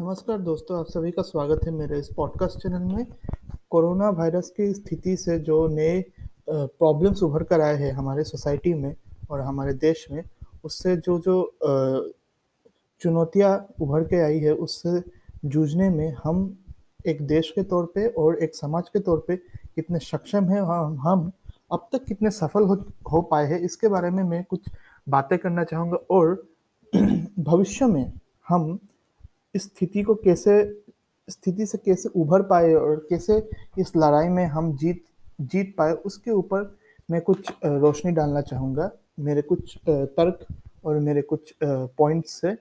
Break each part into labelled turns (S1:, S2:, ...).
S1: नमस्कार दोस्तों, आप सभी का स्वागत है मेरे इस पॉडकास्ट चैनल में। कोरोना वायरस की स्थिति से जो नए प्रॉब्लम्स उभर कर आए हैं हमारे सोसाइटी में और हमारे देश में, उससे जो जो चुनौतियाँ उभर के आई है, उससे जूझने में हम एक देश के तौर पे और एक समाज के तौर पे कितने सक्षम हैं हम हम अब तक कितने सफल हो हो पाए हैं, इसके बारे में मैं कुछ बातें करना चाहूँगा और भविष्य में हम स्थिति को कैसे, स्थिति से कैसे उभर पाए और कैसे इस लड़ाई में हम जीत जीत पाए, उसके ऊपर मैं कुछ रोशनी डालना चाहूँगा। मेरे कुछ तर्क और मेरे कुछ पॉइंट्स से।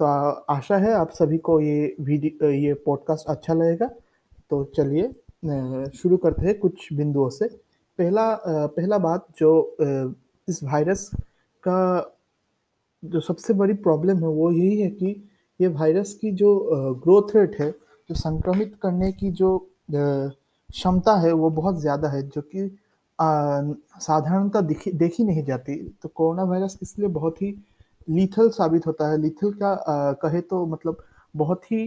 S1: तो आशा है आप सभी को ये वीडियो ये पॉडकास्ट अच्छा लगेगा। तो चलिए शुरू करते हैं कुछ बिंदुओं से। पहला पहला बात जो इस वायरस का जो सबसे बड़ी प्रॉब्लम है वो यही है कि ये वायरस की जो ग्रोथ रेट है जो संक्रमित करने की जो क्षमता है वो बहुत ज़्यादा है जो कि साधारणतः दिखी देखी नहीं जाती। तो कोरोना वायरस इसलिए बहुत ही लीथल साबित होता है। लीथल का आ, कहे तो मतलब बहुत ही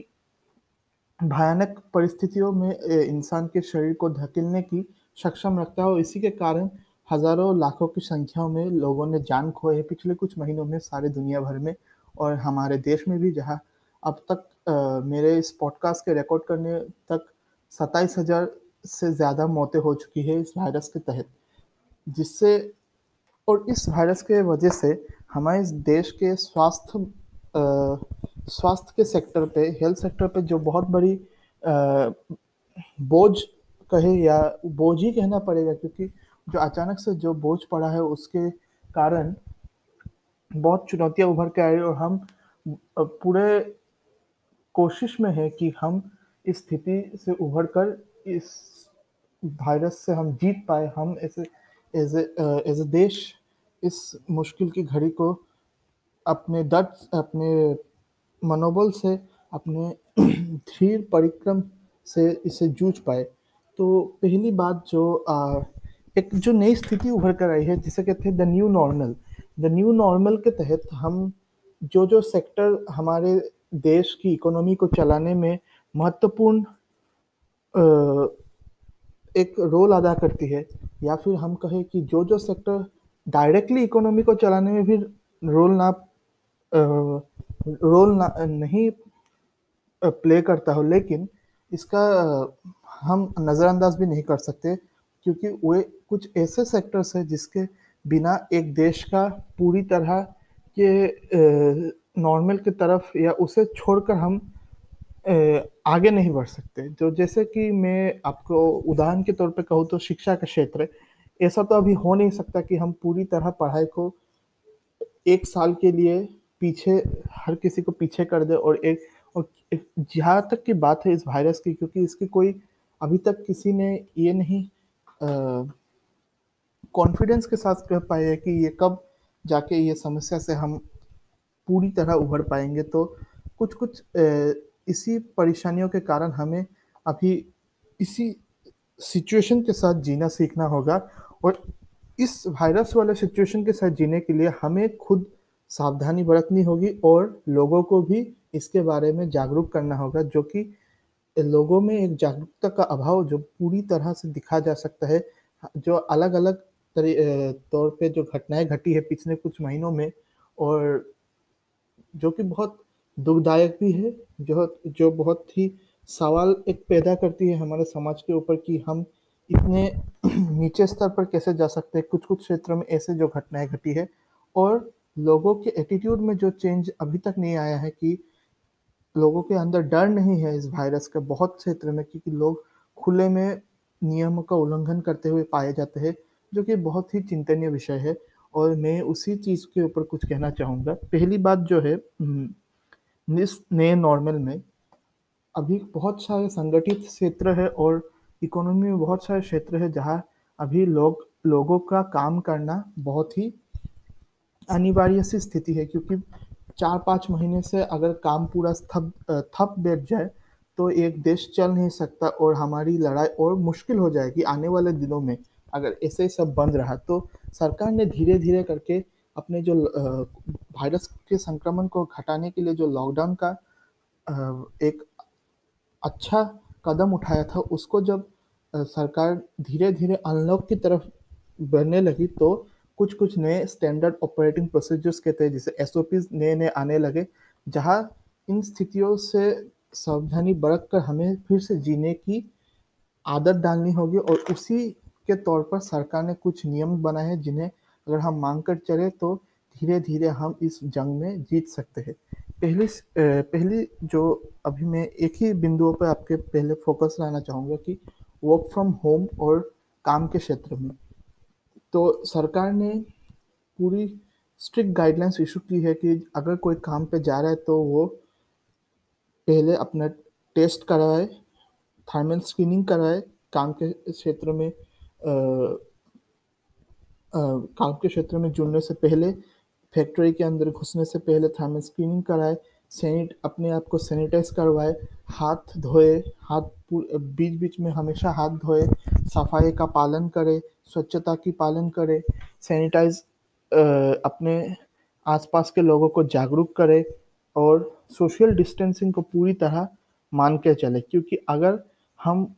S1: भयानक परिस्थितियों में इंसान के शरीर को धकेलने की सक्षम रखता है और इसी के कारण हज़ारों लाखों की संख्या में लोगों ने जान खोए है। पिछले कुछ महीनों में सारे दुनिया भर में और हमारे देश में भी जहाँ अब तक आ, मेरे इस पॉडकास्ट के रिकॉर्ड करने तक सत्ताईस हज़ार से ज़्यादा मौतें हो चुकी है इस वायरस के तहत। जिससे और इस वायरस के वजह से हमारे इस देश के स्वास्थ्य स्वास्थ्य के सेक्टर पे हेल्थ सेक्टर पे जो बहुत बड़ी बोझ कहे या बोझ ही कहना पड़ेगा क्योंकि जो अचानक से जो बोझ पड़ा है उसके कारण बहुत चुनौतियाँ उभर के आई और हम पूरे कोशिश में हैं कि हम इस स्थिति से उभर कर इस वायरस से हम जीत पाए हम ऐसे एज एज ए देश इस मुश्किल की घड़ी को अपने दर्द अपने मनोबल से अपने धीर परिक्रम से इसे जूझ पाए। तो पहली बात जो आ, एक जो नई स्थिति उभर कर आई है जिसे कहते हैं the new normal the new normal के तहत हम जो जो सेक्टर हमारे देश की इकोनॉमी को चलाने में महत्वपूर्ण एक रोल अदा करती है, या फिर हम कहें कि जो जो सेक्टर डायरेक्टली इकोनॉमी को चलाने में भी रोल ना रोल ना, नहीं प्ले करता हो, लेकिन इसका हम नज़रअंदाज भी नहीं कर सकते, क्योंकि वे कुछ ऐसे सेक्टर्स हैं जिसके बिना एक देश का पूरी तरह के नॉर्मल की तरफ़ या उसे छोड़कर हम आगे नहीं बढ़ सकते। जो जैसे कि मैं आपको उदाहरण के तौर पे कहूँ तो शिक्षा का क्षेत्र ऐसा तो अभी हो नहीं सकता कि हम पूरी तरह पढ़ाई को एक साल के लिए पीछे, हर किसी को पीछे कर दे और एक, और जहाँ तक की बात है इस वायरस की, क्योंकि इसकी कोई अभी तक किसी ने ये नहीं कॉन्फिडेंस के साथ कह पाए कि ये कब जाके ये समस्या से हम पूरी तरह उभर पाएँगे तो कुछ कुछ इसी परेशानियों के कारण हमें अभी इसी सिचुएशन के साथ जीना सीखना होगा और इस वायरस वाले सिचुएशन के साथ जीने के लिए हमें खुद सावधानी बरतनी होगी और लोगों को भी इसके बारे में जागरूक करना होगा, जो कि लोगों में एक जागरूकता का अभाव जो पूरी तरह से दिखा जा सकता है, जो अलग अलग तौर पे जो घटनाएँ घटी है पिछले कुछ महीनों में और जो कि बहुत दुखदायक भी है, जो जो बहुत ही सवाल एक पैदा करती है हमारे समाज के ऊपर कि हम इतने नीचे स्तर पर कैसे जा सकते हैं कुछ कुछ क्षेत्रों में ऐसे जो घटनाएँ घटी है और लोगों के एटीट्यूड में जो चेंज अभी तक नहीं आया है कि लोगों के अंदर डर नहीं है इस वायरस का, बहुत क्षेत्र में क्योंकि लोग खुले में नियमों का उल्लंघन करते हुए पाए जाते हैं जो कि बहुत ही चिंतनीय विषय है और मैं उसी चीज़ के ऊपर कुछ कहना चाहूँगा। पहली बात जो है इस नए नॉर्मल में अभी बहुत सारे संगठित क्षेत्र है और इकोनॉमी में बहुत सारे क्षेत्र है जहाँ अभी लोग, लोगों का काम करना बहुत ही अनिवार्य सी स्थिति है क्योंकि चार पाँच महीने से अगर काम पूरा थप थप बैठ जाए तो एक देश चल नहीं सकता और हमारी लड़ाई और मुश्किल हो जाएगी आने वाले दिनों में। अगर ऐसे सब बंद रहा तो सरकार ने धीरे धीरे करके अपने जो वायरस के संक्रमण को घटाने के लिए जो लॉकडाउन का एक अच्छा कदम उठाया था उसको जब सरकार धीरे-धीरे अनलॉक की तरफ़ बढ़ने लगी तो कुछ-कुछ नए स्टैंडर्ड ऑपरेटिंग प्रोसीजर्स कहते हैं जिसे एसओपीज़ नए-नए आने लगे, जहाँ इन स्थितियों से सावधानी बरत कर हमें फिर से जीने की आदत डालनी होगी और उसी के तौर पर सरकार ने कुछ नियम बनाए हैं जिन्हें अगर हम मांग कर चले तो धीरे-धीरे हम इस जंग में जीत सकते हैं। पहली पहली जो अभी मैं एक ही बिंदुओं पर आपके पहले फ़ोकस लाना चाहूँगा कि वर्क फ्रॉम होम और काम के क्षेत्र में। तो सरकार ने पूरी स्ट्रिक्ट गाइडलाइंस इशू की है कि अगर कोई काम पे जा रहा है तो वो पहले अपना टेस्ट करवाए, थर्मल स्क्रीनिंग कराए, काम के क्षेत्र में काम के क्षेत्र में जुड़ने से पहले, फैक्ट्री के अंदर घुसने से पहले थर्मल स्क्रीनिंग कराए, सैनिट अपने आप को सैनिटाइज़ करवाए, हाथ धोए, हाथ बीच-बीच में हमेशा हाथ धोए, सफ़ाई का पालन करे, स्वच्छता की पालन करे, सैनिटाइज़ अपने आस-पास के लोगों को जागरूक करे और सोशल डिस्टेंसिंग को पूरी तरह मान के चले। क्योंकि अगर हम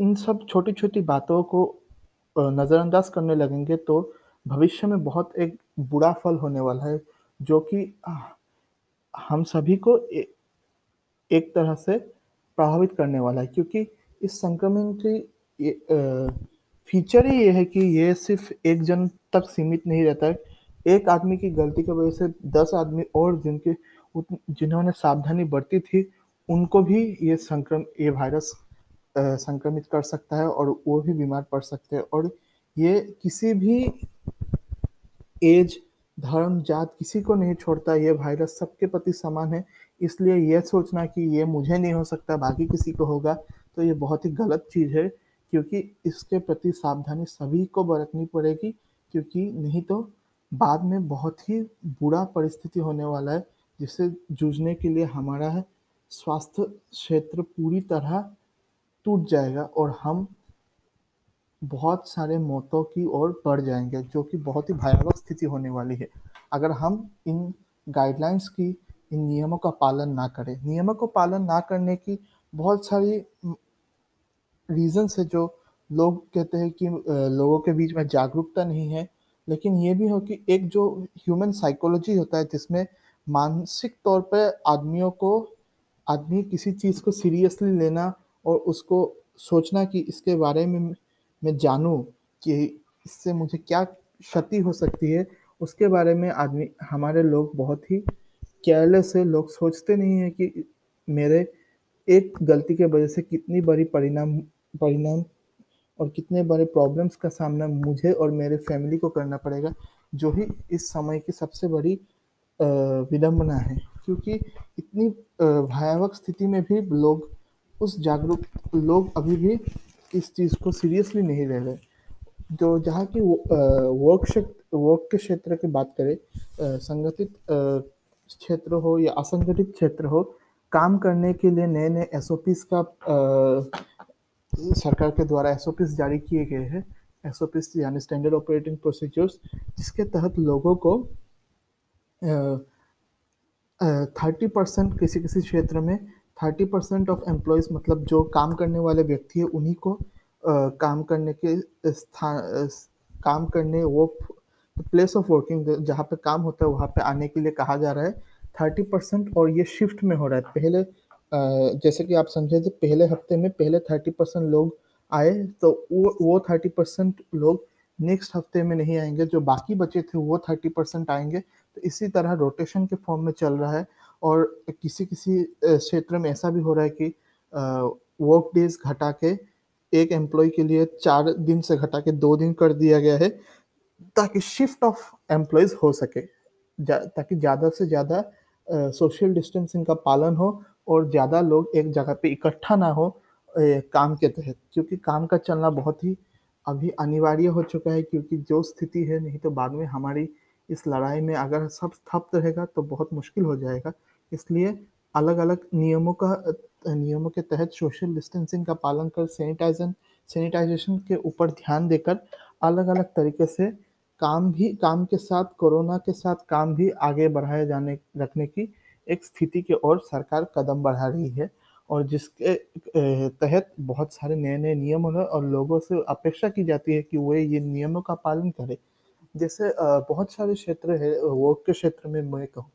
S1: इन सब छोटी-छोटी बातों को नज़रअंदाज करने लगेंगे तो भविष्य में बहुत एक बुरा फल होने वाला है, जो कि हम सभी को ए एक तरह से प्रभावित करने वाला है क्योंकि इस संक्रमण की फीचर ही ये है कि ये सिर्फ़ एक जन तक सीमित नहीं रहता है। एक आदमी की गलती की वजह से 10 आदमी और जिनके जिन्होंने सावधानी बरती थी, उनको भी ये संक्रम ये वायरस संक्रमित कर सकता है और वो भी बीमार पड़ सकते हैं और ये किसी भी एज धर्म, जात किसी को नहीं छोड़ता, ये वायरस सबके प्रति समान है। इसलिए यह सोचना कि ये मुझे नहीं हो सकता, बाकी किसी को होगा, तो ये बहुत ही गलत चीज़ है क्योंकि इसके प्रति सावधानी सभी को बरतनी पड़ेगी क्योंकि नहीं तो बाद में बहुत ही बुरा परिस्थिति होने वाला है, जिससे जूझने के लिए हमारा स्वास्थ्य क्षेत्र पूरी तरह टूट जाएगा और हम बहुत सारे मौतों की ओर बढ़ जाएँगे जो कि बहुत ही भयावह स्थिति होने वाली है। अगर हम इन गाइडलाइंस की, इन नियमों का पालन ना करें। नियमों को पालन ना करने की बहुत सारी उम, रीज़न्स है जो लोग कहते हैं कि लोगों के बीच में जागरूकता नहीं है, लेकिन ये भी हो कि एक जो ह्यूमन साइकोलॉजी होता है जिसमें मानसिक तौर पर आदमियों को आदमी किसी चीज़ को सीरियसली लेना और उसको सोचना कि इसके बारे में मैं जानूँ कि इससे मुझे क्या क्षति हो सकती है, उसके बारे में आदमी हमारे लोग बहुत ही केयरलेस है, लोग सोचते नहीं हैं कि मेरे एक गलती के वजह से कितनी बड़ी परिणाम परिणाम और कितने बड़े प्रॉब्लम्स का सामना मुझे और मेरे फैमिली को करना पड़ेगा, जो ही इस समय की सबसे बड़ी विडम्बना है। क्योंकि इतनी भयावह स्थिति में भी लोग उस जागरूक लोग अभी भी इस चीज़ को सीरियसली नहीं ले रहे। जो जहाँ की वर्क वर्क के क्षेत्र की बात करें संगठित क्षेत्र हो या असंगठित क्षेत्र हो, काम करने के लिए नए-नए एसओपीज़ का अ, सरकार के द्वारा एसओपीज़ जारी किए गए हैं। एस ओ एसओपीज़ यानी स्टैंडर्ड ऑपरेटिंग प्रोसीजर्स जिसके तहत लोगों को थर्टी परसेंट किसी-किसी क्षेत्र में 30% ऑफ़ एम्प्लॉयज़ मतलब जो काम करने वाले व्यक्ति हैं, उन्हीं को अ, काम करने के स्थान काम करने वो प्लेस ऑफ़ वर्किंग जहाँ पे काम होता है, वहाँ पे आने के लिए कहा जा रहा है। 30% और ये शिफ्ट में हो रहा है। पहले अ, जैसे कि आप समझे थे पहले हफ़्ते में पहले 30% लोग आए, तो वो वो 30% लोग नेक्स्ट हफ़्ते में नहीं आएँगे जो बाकी बचे थे वो थर्टी परसेंट आएँगे तो इसी तरह रोटेशन के फॉर्म में चल रहा है और किसी-किसी क्षेत्र में ऐसा भी हो रहा है कि वर्क डेज़ घटा के एक एम्प्लॉय के लिए चार दिन से घटा के दो दिन कर दिया गया है, ताकि शिफ्ट ऑफ़ एम्प्लॉयज़ हो सके। जा ताकि ज़्यादा से ज़्यादा सोशल डिस्टेंसिंग का पालन हो और ज़्यादा लोग एक जगह पे इकट्ठा ना हो अ, काम के तहत क्योंकि काम का चलना बहुत ही अभी अनिवार्य हो चुका है क्योंकि जो स्थिति है नहीं तो बाद में हमारी इस लड़ाई में अगर सब ठप रहेगा तो बहुत मुश्किल हो जाएगा। इसलिए अलग-अलग नियमों का नियमों के तहत सोशल डिस्टेंसिंग का पालन कर सैनिटाइज़न सैनिटाइज़ेशन के ऊपर ध्यान देकर अलग-अलग तरीके से काम भी काम के साथ कोरोना के साथ काम भी आगे बढ़ाए जाने रखने की एक स्थिति की ओर सरकार कदम बढ़ा रही है और जिसके तहत बहुत सारे नए-नए नियम हैं और लोगों से अपेक्षा की जाती है कि वे ये नियमों का पालन करें। जैसे बहुत सारे क्षेत्र है वर्क के क्षेत्र में मैं कहूँ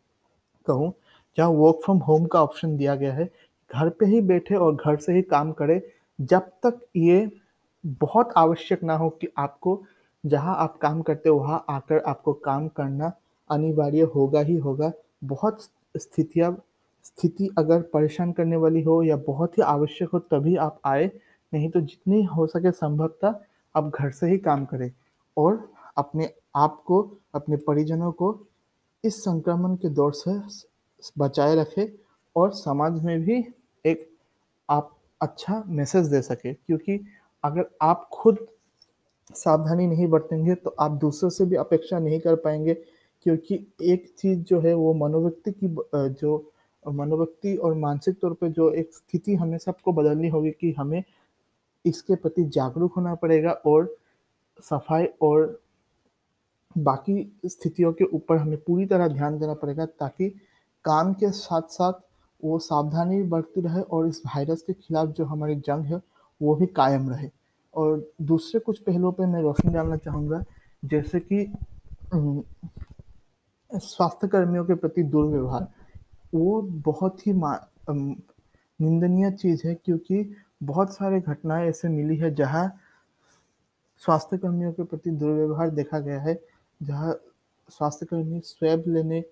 S1: कहूँ, जहाँ वर्क फ्रॉम होम का ऑप्शन दिया गया है। घर पे ही बैठे और घर से ही काम करें, जब तक ये बहुत आवश्यक ना हो कि आपको जहाँ आप काम करते हो, वहाँ आकर आपको काम करना अनिवार्य होगा ही होगा। बहुत स्थितियाँ स्थिति अगर परेशान करने वाली हो या बहुत ही आवश्यक हो तभी आप आए, नहीं तो जितनी हो सके संभवतः आप घर से ही काम करें और अपने आप को, अपने परिजनों को इस संक्रमण के दौर से बचाए रखें और समाज में भी एक आप अच्छा मैसेज दे सकें। क्योंकि अगर आप खुद सावधानी नहीं बरतेंगे तो आप दूसरों से भी अपेक्षा नहीं कर पाएँगे। क्योंकि एक चीज़ जो है, वो मनोव्यक्ति की जो मनोव्यक्ति और मानसिक तौर पे जो एक स्थिति हमें सबको बदलनी होगी कि हमें इसके प्रति जागरूक होना पड़ेगा और सफ़ाई और बाकी स्थितियों के ऊपर हमें पूरी तरह ध्यान देना पड़ेगा, ताकि काम के साथ-साथ वो सावधानी भी बरती रहे और इस वायरस के खिलाफ जो हमारी जंग है, वो भी कायम रहे। और दूसरे कुछ पहलुओं पे मैं रोशनी डालना चाहूँगा, जैसे कि स्वास्थ्य कर्मियों के प्रति दुर्व्यवहार, वो बहुत ही निंदनीय चीज़ है क्योंकि बहुत सारे घटनाएँ ऐसे मिली है जहाँ स्वास्थ्य कर्मियों के प्रति दुर्व्यवहार देखा गया है, जहाँ स्वास्थ्य कर्मी स्वैब लेने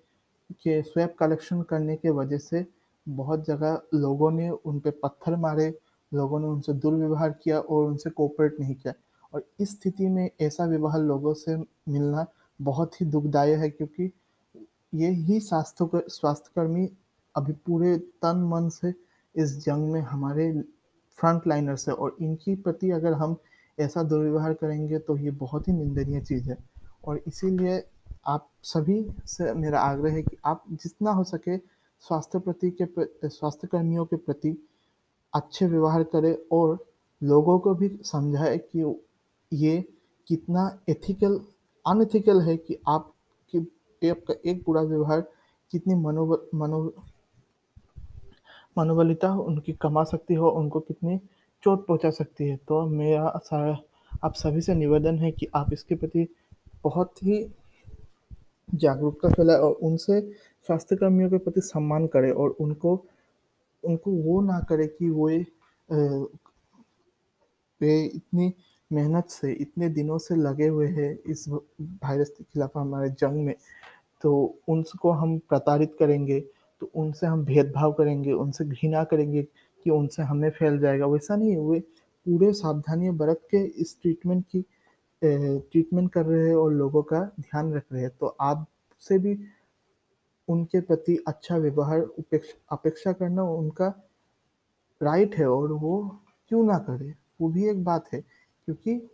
S1: के स्वैब कलेक्शन करने के वजह से बहुत जगह लोगों ने उन पर पत्थर मारे, लोगों ने उनसे दुर्व्यवहार किया और उनसे कोऑपरेट नहीं किया। और इस स्थिति में ऐसा व्यवहार लोगों से मिलना बहुत ही दुखदायी है क्योंकि ये ही स्वास्थ्य स्वास्थ्यकर्मी अभी पूरे तन-मन से इस जंग में हमारे फ्रंट लाइनर्स हैं और इनकी प्रति अगर हम ऐसा दुर्व्यवहार करेंगे तो ये बहुत ही निंदनीय चीज़ है। और इसीलिए आप सभी से मेरा आग्रह है कि आप जितना हो सके स्वास्थ्य प्रति के स्वास्थ्य कर्मियों के प्रति अच्छे व्यवहार करें और लोगों को भी समझाएँ कि ये कितना एथिकल अनएथिकल है कि आप कि आपका एक बुरा व्यवहार कितनी मनोब मनो मनोबलिता उनकी कमा सकती हो, उनको कितनी चोट पहुँचा सकती है। तो मेरा सा आप सभी से निवेदन है कि आप इसके प्रति बहुत ही जागरूकता फैलाए और उनसे स्वास्थ्य कर्मियों के प्रति सम्मान करें और उनको उनको वो ना करे कि वो वे इतनी मेहनत से, इतने दिनों से लगे हुए हैं इस वायरस के खिलाफ हमारे जंग में, तो उनको हम प्रताड़ित करेंगे, तो उनसे हम भेदभाव करेंगे, उनसे घृणा करेंगे कि उनसे हमें फैल जाएगा, वैसा नहीं है। वे पूरे सावधानियाँ बरत के इस ट्रीटमेंट की ट्रीटमेंट कर रहे हैं और लोगों का ध्यान रख रहे हैं। तो आपसे भी उनके प्रति अच्छा व्यवहार अपेक्षा करना उनका राइट है और वो क्यों ना करे वो भी एक बात है क्योंकि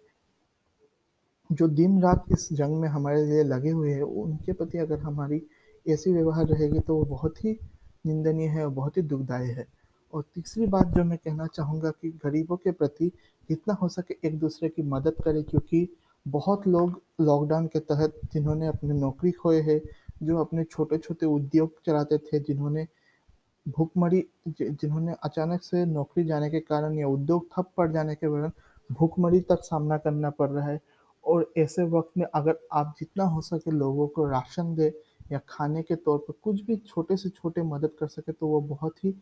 S1: जो दिन-रात इस जंग में हमारे लिए लगे हुए हैं, उनके प्रति अगर हमारी ऐसी व्यवहार रहेगी तो वो बहुत ही निंदनीय है और बहुत ही दुखदायी है। और तीसरी बात जो मैं कहना चाहूँगा कि गरीबों के प्रति जितना हो सके एक-दूसरे की मदद करें क्योंकि बहुत लोग लॉकडाउन के तहत जिन्होंने अपने नौकरी खोए हैं, जो अपने छोटे-छोटे उद्योग चलाते थे, जिन्होंने भूखमरी जिन्होंने अचानक से नौकरी जाने के कारण या उद्योग ठप पड़ जाने के कारण भूखमरी तक सामना करना पड़ रहा है। और ऐसे वक़्त में अगर आप जितना हो सके लोगों को राशन दें या खाने के तौर पर कुछ भी छोटे से छोटे मदद कर सके तो वो बहुत ही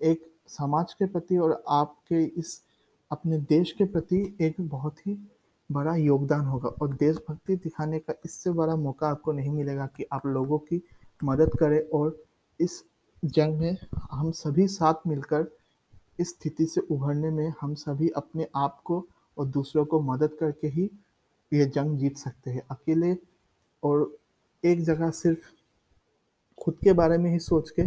S1: एक समाज के प्रति और आपके इस, अपने देश के प्रति एक बहुत ही बड़ा योगदान होगा और देशभक्ति दिखाने का इससे बड़ा मौका आपको नहीं मिलेगा कि आप लोगों की मदद करें और इस जंग में हम सभी साथ मिलकर इस स्थिति से उभरने में हम सभी अपने आप को और दूसरों को मदद करके ही ये जंग जीत सकते हैं। अकेले और एक जगह सिर्फ़ खुद के बारे में ही सोच के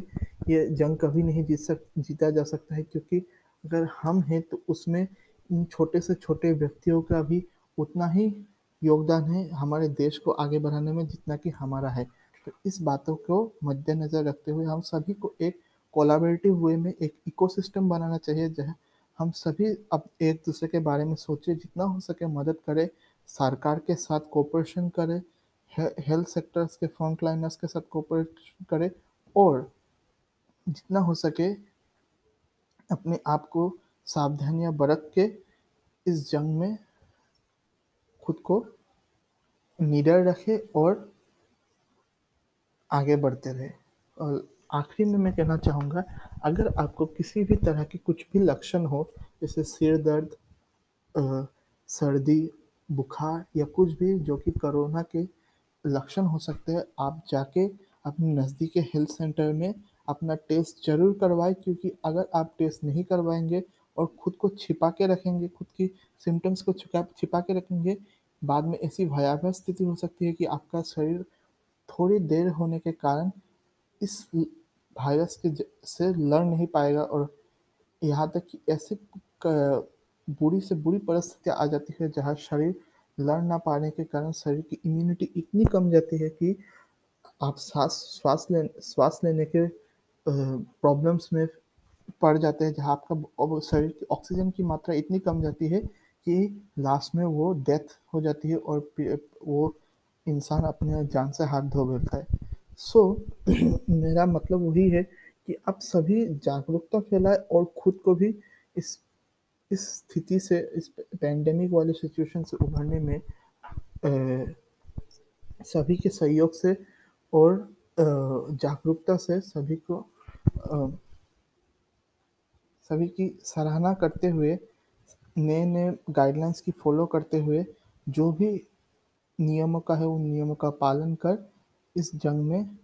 S1: ये जंग कभी नहीं जीत सक जीता जा सकता है क्योंकि अगर हम हैं तो उसमें इन छोटे से छोटे व्यक्तियों का भी उतना ही योगदान है हमारे देश को आगे बढ़ाने में जितना कि हमारा है। तो इस बातों को मद्देनज़र रखते हुए हम सभी को एक कोलाबरेटिव वे में एक इकोसिस्टम बनाना चाहिए जहाँ हम सभी अब एक-दूसरे के बारे में सोचें, जितना हो सके मदद करें, सरकार के साथ कोऑपरेशन करें, हेल्थ सेक्टर्स के फ्रंट लाइनर्स के साथ कोऑपरेट करें और जितना हो सके अपने आप को सावधानियाँ बरत के इस जंग में खुद को निडर रखे और आगे बढ़ते रहे। और आखिरी में मैं कहना चाहूँगा, अगर आपको किसी भी तरह के कुछ भी लक्षण हो, जैसे सिर दर्द सर्दी, बुखार या कुछ भी जो कि कोरोना के लक्षण हो सकते हैं। आप जाके अपने नज़दीकी हेल्थ सेंटर में अपना टेस्ट ज़रूर करवाएँ, क्योंकि अगर आप टेस्ट नहीं करवाएँगे और खुद को छिपा के रखेंगे, खुद की सिम्टम्स को छिपा छिपा के रखेंगे, बाद में ऐसी भयावह स्थिति हो सकती है कि आपका शरीर थोड़ी देर होने के कारण इस वायरस के से लड़ नहीं पाएगा और यहाँ तक कि ऐसे बुरी से बुरी परिस्थितियाँ आ जाती है जहाँ शरीर लड़ ना पाने के कारण शरीर की इम्यूनिटी इतनी कम जाती है कि आप सांस श्वास ले श्वास लेने के प्रॉब्लम्स में पड़ जाते हैं जहाँ आपका शरीर की ऑक्सीजन की मात्रा इतनी कम जाती है कि लास्ट में वो डेथ हो जाती है और वो इंसान अपने जान से हाथ धो बैठता है। सो so, मेरा मतलब वही है कि आप सभी जागरूकता फैलाए और खुद को भी इस इस स्थिति से इस पैंडेमिक वाले सिचुएशन से उभरने में अ, सभी के सहयोग से और जागरूकता से सभी को अ, सभी की सराहना करते हुए नए नए गाइडलाइंस की फॉलो करते हुए जो भी नियमों का है उन नियमों का पालन कर इस जंग में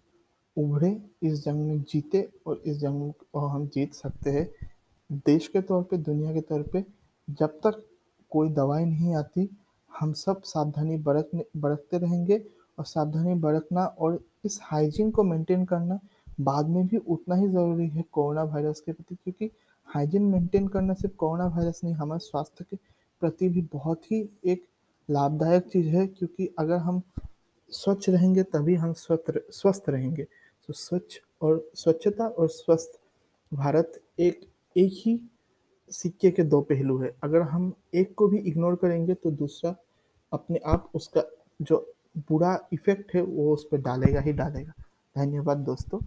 S1: उभरे इस जंग में जीते और इस जंग को हम जीत सकते हैं। देश के तौर पे, दुनिया के तौर पे, जब तक कोई दवाई नहीं आती, हम सब सावधानी बरतने, बरतते रहेंगे और सावधानी बरतना और इस हाइजीन को मेंटेन करना बाद में भी उतना ही ज़रूरी है कोरोना वायरस के प्रति, क्योंकि हाइजीन मेंटेन करना सिर्फ़ कोरोना वायरस नहीं, हमारे स्वास्थ्य के प्रति भी बहुत ही एक लाभदायक चीज़ है, क्योंकि अगर हम स्वच्छ रहेंगे तभी हम स्वस्थ स्वस्थ रहेंगे। तो स्वच्छ और, स्वच्छता और स्वस्थ भारत एक एक ही सिक्के के दो पहलू है। अगर हम एक को भी इग्नोर करेंगे तो दूसरा अपने आप उसका जो बुरा इफ़ेक्ट है वो उस पर डालेगा ही डालेगा। धन्यवाद दोस्तों।